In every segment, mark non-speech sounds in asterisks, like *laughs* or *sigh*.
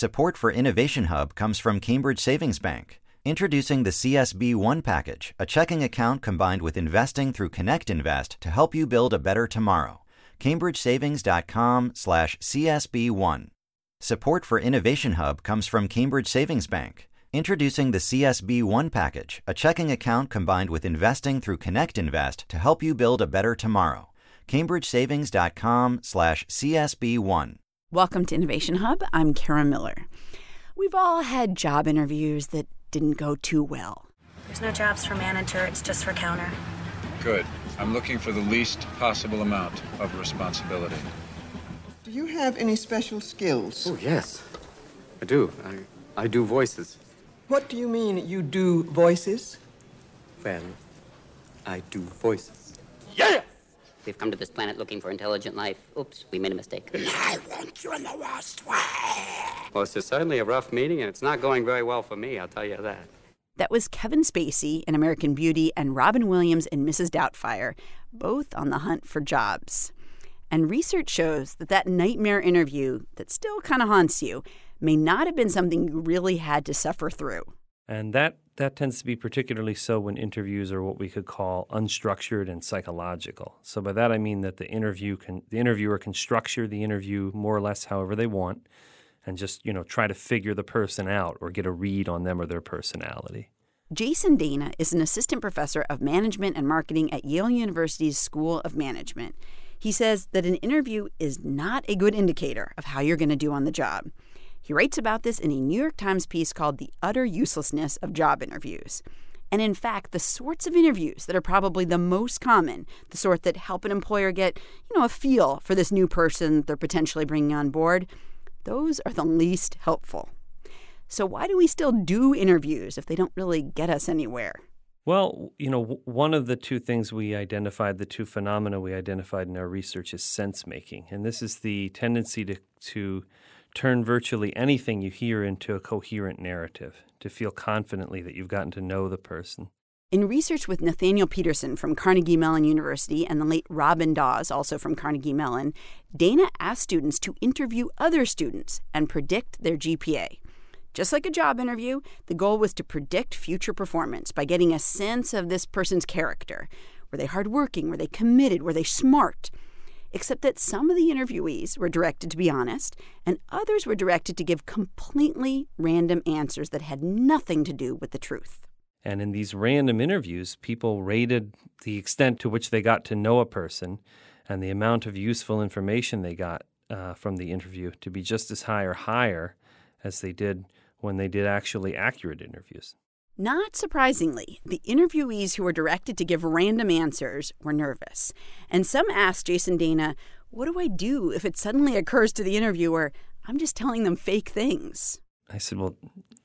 Support for Innovation Hub comes from Cambridge Savings Bank. Introducing the CSB One package, a checking account combined with investing through Connect Invest to help you build a better tomorrow. CambridgeSavings.com/slash/CSB1. Support for Innovation Hub comes from Cambridge Savings Bank. Introducing the CSB One package, a checking account combined with investing through Connect Invest to help you build a better tomorrow. CambridgeSavings.com/slash/CSB1. Welcome to Innovation Hub. I'm Kara Miller. We've all had job interviews that didn't go too well. There's no jobs for manager, it's just for counter. Good. I'm looking for the least possible amount of responsibility. Do you have any special skills? Oh, yes. I do. I, I do voices. What do you mean you do voices? Well, I do voices. Yeah! We've come to this planet looking for intelligent life. Oops, we made a mistake. *laughs* I want you in the worst way. Well, it's certainly a rough meeting, and it's not going very well for me, I'll tell you that. That was Kevin Spacey in American Beauty and Robin Williams in Mrs. Doubtfire, both on the hunt for jobs. And research shows that that nightmare interview that still kind of haunts you may not have been something you really had to suffer through. And that, that tends to be particularly so when interviews are what we could call unstructured and psychological. So by that I mean that the interview can the interviewer can structure the interview more or less however they want and just, you know, try to figure the person out or get a read on them or their personality. Jason Dana is an assistant professor of management and marketing at Yale University's School of Management. He says that an interview is not a good indicator of how you're going to do on the job. He writes about this in a New York Times piece called The Utter Uselessness of Job Interviews. And in fact, the sorts of interviews that are probably the most common, the sort that help an employer get, you know, a feel for this new person they're potentially bringing on board, those are the least helpful. So, why do we still do interviews if they don't really get us anywhere? Well, you know, one of the two things we identified, the two phenomena we identified in our research is sense making. And this is the tendency to, to turn virtually anything you hear into a coherent narrative, to feel confidently that you've gotten to know the person. In research with Nathaniel Peterson from Carnegie Mellon University and the late Robyn Dawes, also from Carnegie Mellon, Dana asked students to interview other students and predict their GPA. Just like a job interview, the goal was to predict future performance by getting a sense of this person's character. Were they hardworking? Were they committed? Were they smart? Except that some of the interviewees were directed to be honest, and others were directed to give completely random answers that had nothing to do with the truth. And in these random interviews, people rated the extent to which they got to know a person and the amount of useful information they got uh, from the interview to be just as high or higher as they did when they did actually accurate interviews. Not surprisingly, the interviewees who were directed to give random answers were nervous. And some asked Jason Dana, What do I do if it suddenly occurs to the interviewer I'm just telling them fake things? I said, Well,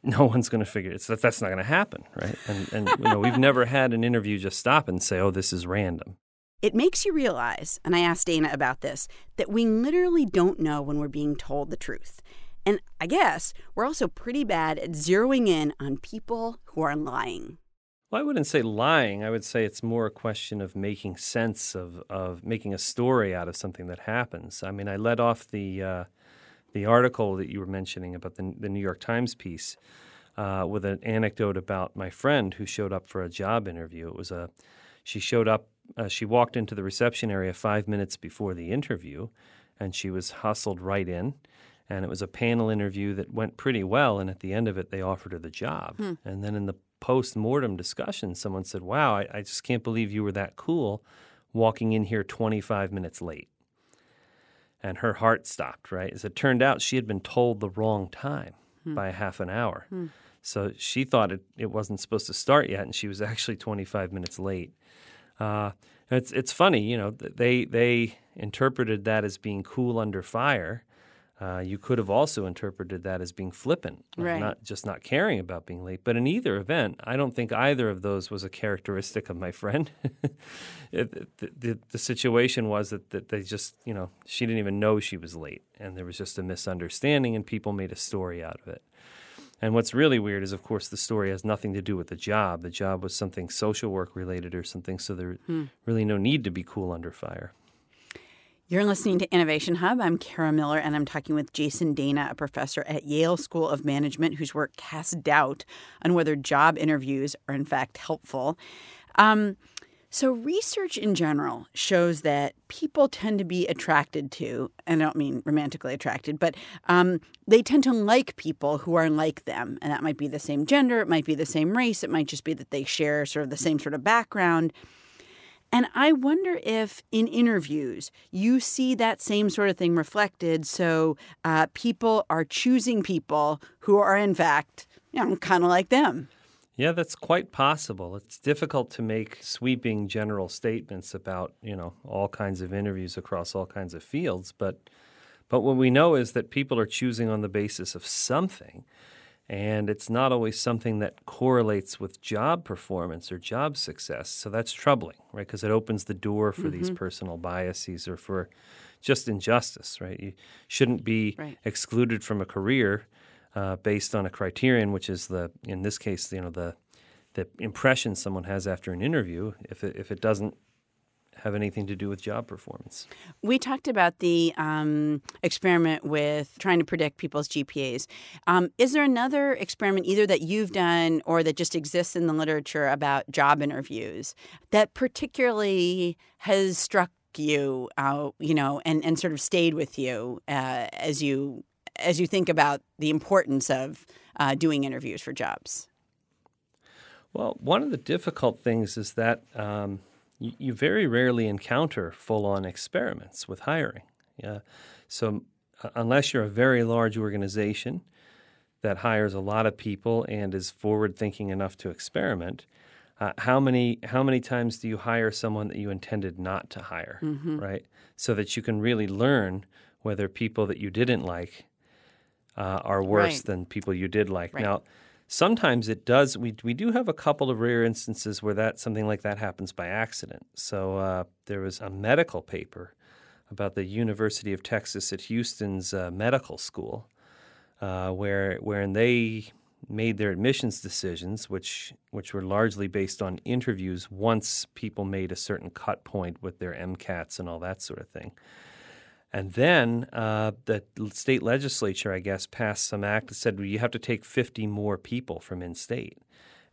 no one's going to figure it. So that's not going to happen, right? And, and you know, we've never had an interview just stop and say, "Oh, this is random." It makes you realize, and I asked Dana about this, that we literally don't know when we're being told the truth. And I guess we're also pretty bad at zeroing in on people who are lying. Well, I wouldn't say lying. I would say it's more a question of making sense of, of making a story out of something that happens. I mean, I led off the uh, the article that you were mentioning about the, the New York Times piece uh, with an anecdote about my friend who showed up for a job interview. It was a she showed up. Uh, she walked into the reception area five minutes before the interview, and she was hustled right in. And it was a panel interview that went pretty well. And at the end of it, they offered her the job. Hmm. And then in the post mortem discussion, someone said, "Wow, I, I just can't believe you were that cool, walking in here 25 minutes late." and her heart stopped, right? As it turned out, she had been told the wrong time Hmm. by half an hour. Hmm. So she thought it, it wasn't supposed to start yet, and she was *laughs* actually 25 minutes late. Uh, it's, it's funny, you know, they, they interpreted that as being cool under fire. Uh, you could have also interpreted that as being flippant, Right. not just not caring about being late. But in either event, I don't think either of those was a characteristic of my friend. *laughs* it, the, the, the situation was that, that they just, you know, she didn't even know she was late, and there was just a misunderstanding, and people made a story out of it. And what's really weird is, of course, the story has nothing to do with the job. The job was something social work related or something, so there Hmm. really no need to be cool under fire. You're listening to Innovation Hub. I'm Kara Miller, and I'm talking with Jason Dana, a professor at Yale School of Management, whose work casts doubt on whether job interviews are, in fact, helpful. Um, so, research in general shows that people tend to be attracted to, and I don't mean romantically attracted, but um, they tend to like people who are like them. And that might be the same gender, it might be the same race, it might just be that they share sort of the same sort of background. And I wonder if in interviews you see that same sort of thing reflected. So uh, people are choosing people who are, in fact, you know, kind of like them. Yeah, that's quite possible. It's difficult to make sweeping general statements about, you know, all kinds of interviews across all kinds of fields, but but what we know is that people are choosing on the basis of something and it's not always something that correlates with job performance or job success. So that's troubling, right? Because it opens the door for mm-hmm. these personal biases or for just injustice, right? You shouldn't be right. excluded from a career uh, based on a criterion, which is the, in this case, you know, the the impression someone has after an interview. If it, if it doesn't have anything to do with job performance. We talked about the um, experiment with trying to predict people's GPAs. Um, is there another experiment, either that you've done or that just exists in the literature about job interviews, that particularly has struck you, uh, you know, and, and sort of stayed with you uh, as you as you think about the importance of uh, doing interviews for jobs? Well, one of the difficult things is that um, you, you very rarely encounter full on experiments with hiring. Yeah. So, uh, unless you're a very large organization that hires a lot of people and is forward thinking enough to experiment, uh, how many how many times do you hire someone that you intended not to hire, mm-hmm. right? So that you can really learn whether people that you didn't like uh, are worse right. than people you did like. Right. Now, Sometimes it does. We we do have a couple of rare instances where that something like that happens by accident. So uh, there was a medical paper about the University of Texas at Houston's uh, medical school, uh, where wherein they made their admissions decisions, which which were largely based on interviews. Once people made a certain cut point with their MCATs and all that sort of thing. And then uh, the state legislature, I guess, passed some act that said well, you have to take 50 more people from in state.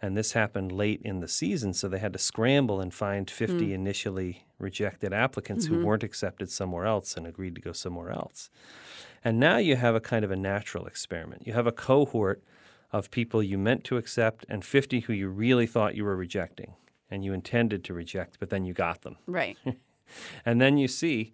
And this happened late in the season, so they had to scramble and find 50 mm. initially rejected applicants mm-hmm. who weren't accepted somewhere else and agreed to go somewhere else. And now you have a kind of a natural experiment. You have a cohort of people you meant to accept and 50 who you really thought you were rejecting and you intended to reject, but then you got them. Right. *laughs* and then you see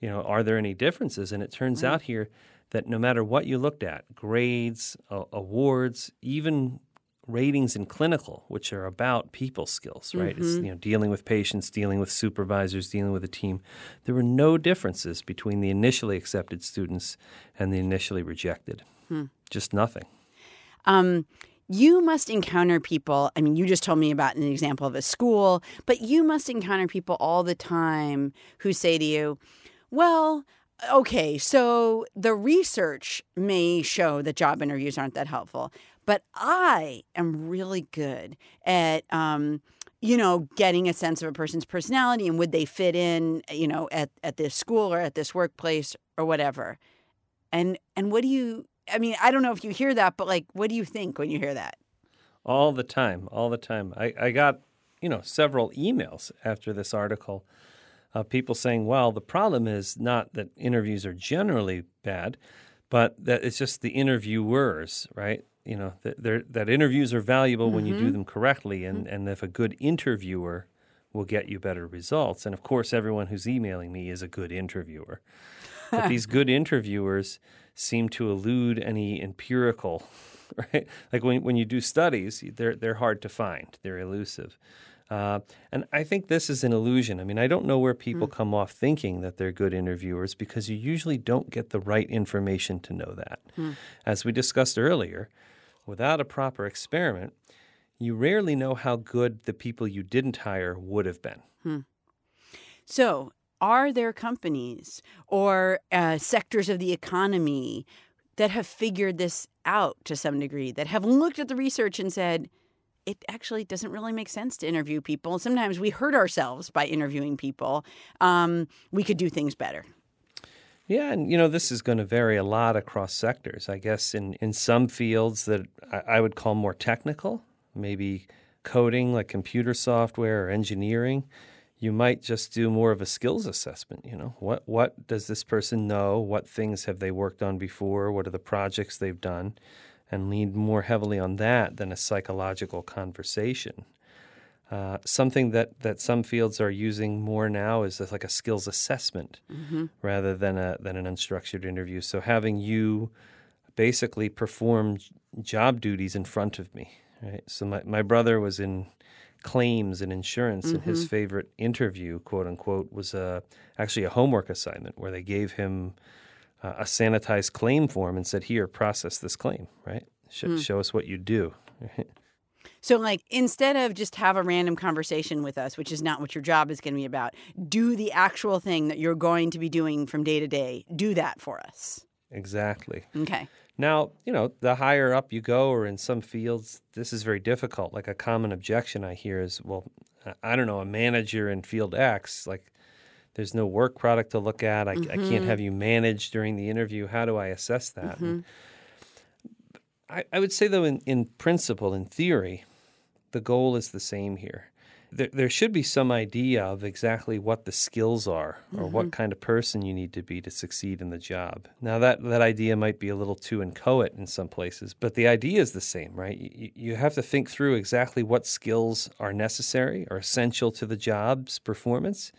you know, are there any differences? And it turns right. out here that no matter what you looked at, grades, uh, awards, even ratings in clinical, which are about people skills, right? Mm-hmm. It's you know dealing with patients, dealing with supervisors, dealing with a team. There were no differences between the initially accepted students and the initially rejected. Hmm. Just nothing. Um, you must encounter people. I mean, you just told me about an example of a school, but you must encounter people all the time who say to you, well, okay, so the research may show that job interviews aren't that helpful, but I am really good at, um, you know, getting a sense of a person's personality and would they fit in, you know, at, at this school or at this workplace or whatever. And and what do you? I mean, I don't know if you hear that, but like, what do you think when you hear that? All the time, all the time. I, I got, you know, several emails after this article uh, people saying, well, the problem is not that interviews are generally bad, but that it's just the interviewers, right? You know, that, that interviews are valuable mm-hmm. when you do mm-hmm. them correctly, and, mm-hmm. and if a good interviewer will get you better results. And of course, everyone who's emailing me is a good interviewer. But these *laughs* good interviewers seem to elude any empirical, *laughs* right? Like when, when you do studies, they're, they're hard to find, they're elusive. Uh, and I think this is an illusion. I mean, I don't know where people mm. come off thinking that they're good interviewers because you usually don't get the right information to know that. Mm. As we discussed earlier, without a proper experiment, you rarely know how good the people you didn't hire would have been. Hmm. So, are there companies or uh, sectors of the economy that have figured this out to some degree, that have looked at the research and said, it actually doesn't really make sense to interview people. Sometimes we hurt ourselves by interviewing people. Um, we could do things better. Yeah, and you know this is going to vary a lot across sectors. I guess in in some fields that I, I would call more technical, maybe coding like computer software or engineering, you might just do more of a skills assessment. You know, what what does this person know? What things have they worked on before? What are the projects they've done? And lean more heavily on that than a psychological conversation. Uh, something that, that some fields are using more now is like a skills assessment mm-hmm. rather than a than an unstructured interview. So having you basically perform job duties in front of me. Right. So my, my brother was in claims and insurance, mm-hmm. and his mm-hmm. favorite interview, quote unquote, was uh, actually a homework assignment where they gave him uh, a sanitized claim form and said, "Here, process this claim." Right. Sh- mm. Show us what you do. *laughs* So, like, instead of just have a random conversation with us, which is not what your job is going to be about, do the actual thing that you're going to be doing from day to day. Do that for us. Exactly. Okay. Now, you know, the higher up you go, or in some fields, this is very difficult. Like a common objection I hear is, well, I don't know, a manager in field X, like, there's no work product to look at. I, mm-hmm. I can't mm-hmm. have you manage during the interview. How do I assess that? Mm-hmm. I, I would say, though, in, in principle, in theory, the goal is the same here. There, there should be some idea of exactly what the skills are or mm-hmm. what kind of person you need to be to succeed in the job. Now, that, that idea might be a little too inchoate in some places, but the idea is the same, right? You, you have to think through exactly what skills are necessary or essential to the job's performance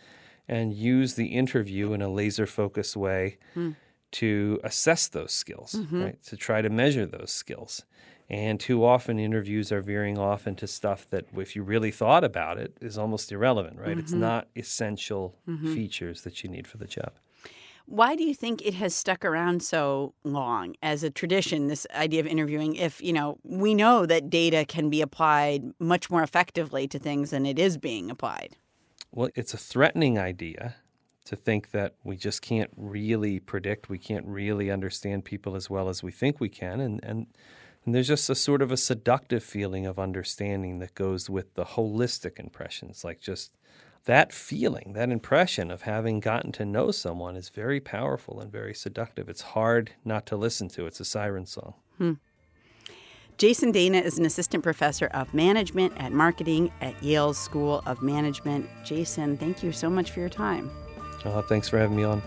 and use the interview in a laser focused way. Mm to assess those skills, mm-hmm. right? To try to measure those skills. And too often interviews are veering off into stuff that, if you really thought about it, is almost irrelevant, right? Mm-hmm. It's not essential mm-hmm. features that you need for the job. Why do you think it has stuck around so long as a tradition, this idea of interviewing? If, you know, we know that data can be applied much more effectively to things than it is being applied. Well, it's a threatening idea to think that we just can't really predict, we can't really understand people as well as we think we can. And, and and there's just a sort of a seductive feeling of understanding that goes with the holistic impressions, like just that feeling, that impression of having gotten to know someone is very powerful and very seductive. It's hard not to listen to. It's a siren song. Hmm. Jason Dana is an assistant professor of management and marketing at Yale School of Management. Jason, thank you so much for your time. Uh, thanks for having me on.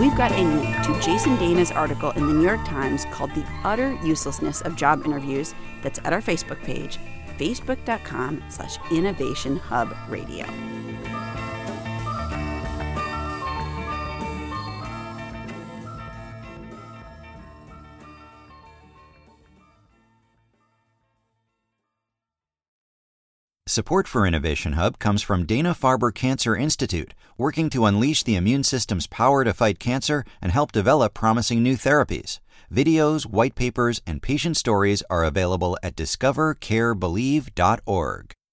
We've got a link to Jason Dana's article in the New York Times called The Utter Uselessness of Job Interviews that's at our Facebook page, facebook.com slash innovation hub radio. Support for Innovation Hub comes from Dana Farber Cancer Institute, working to unleash the immune system's power to fight cancer and help develop promising new therapies. Videos, white papers, and patient stories are available at discovercarebelieve.org.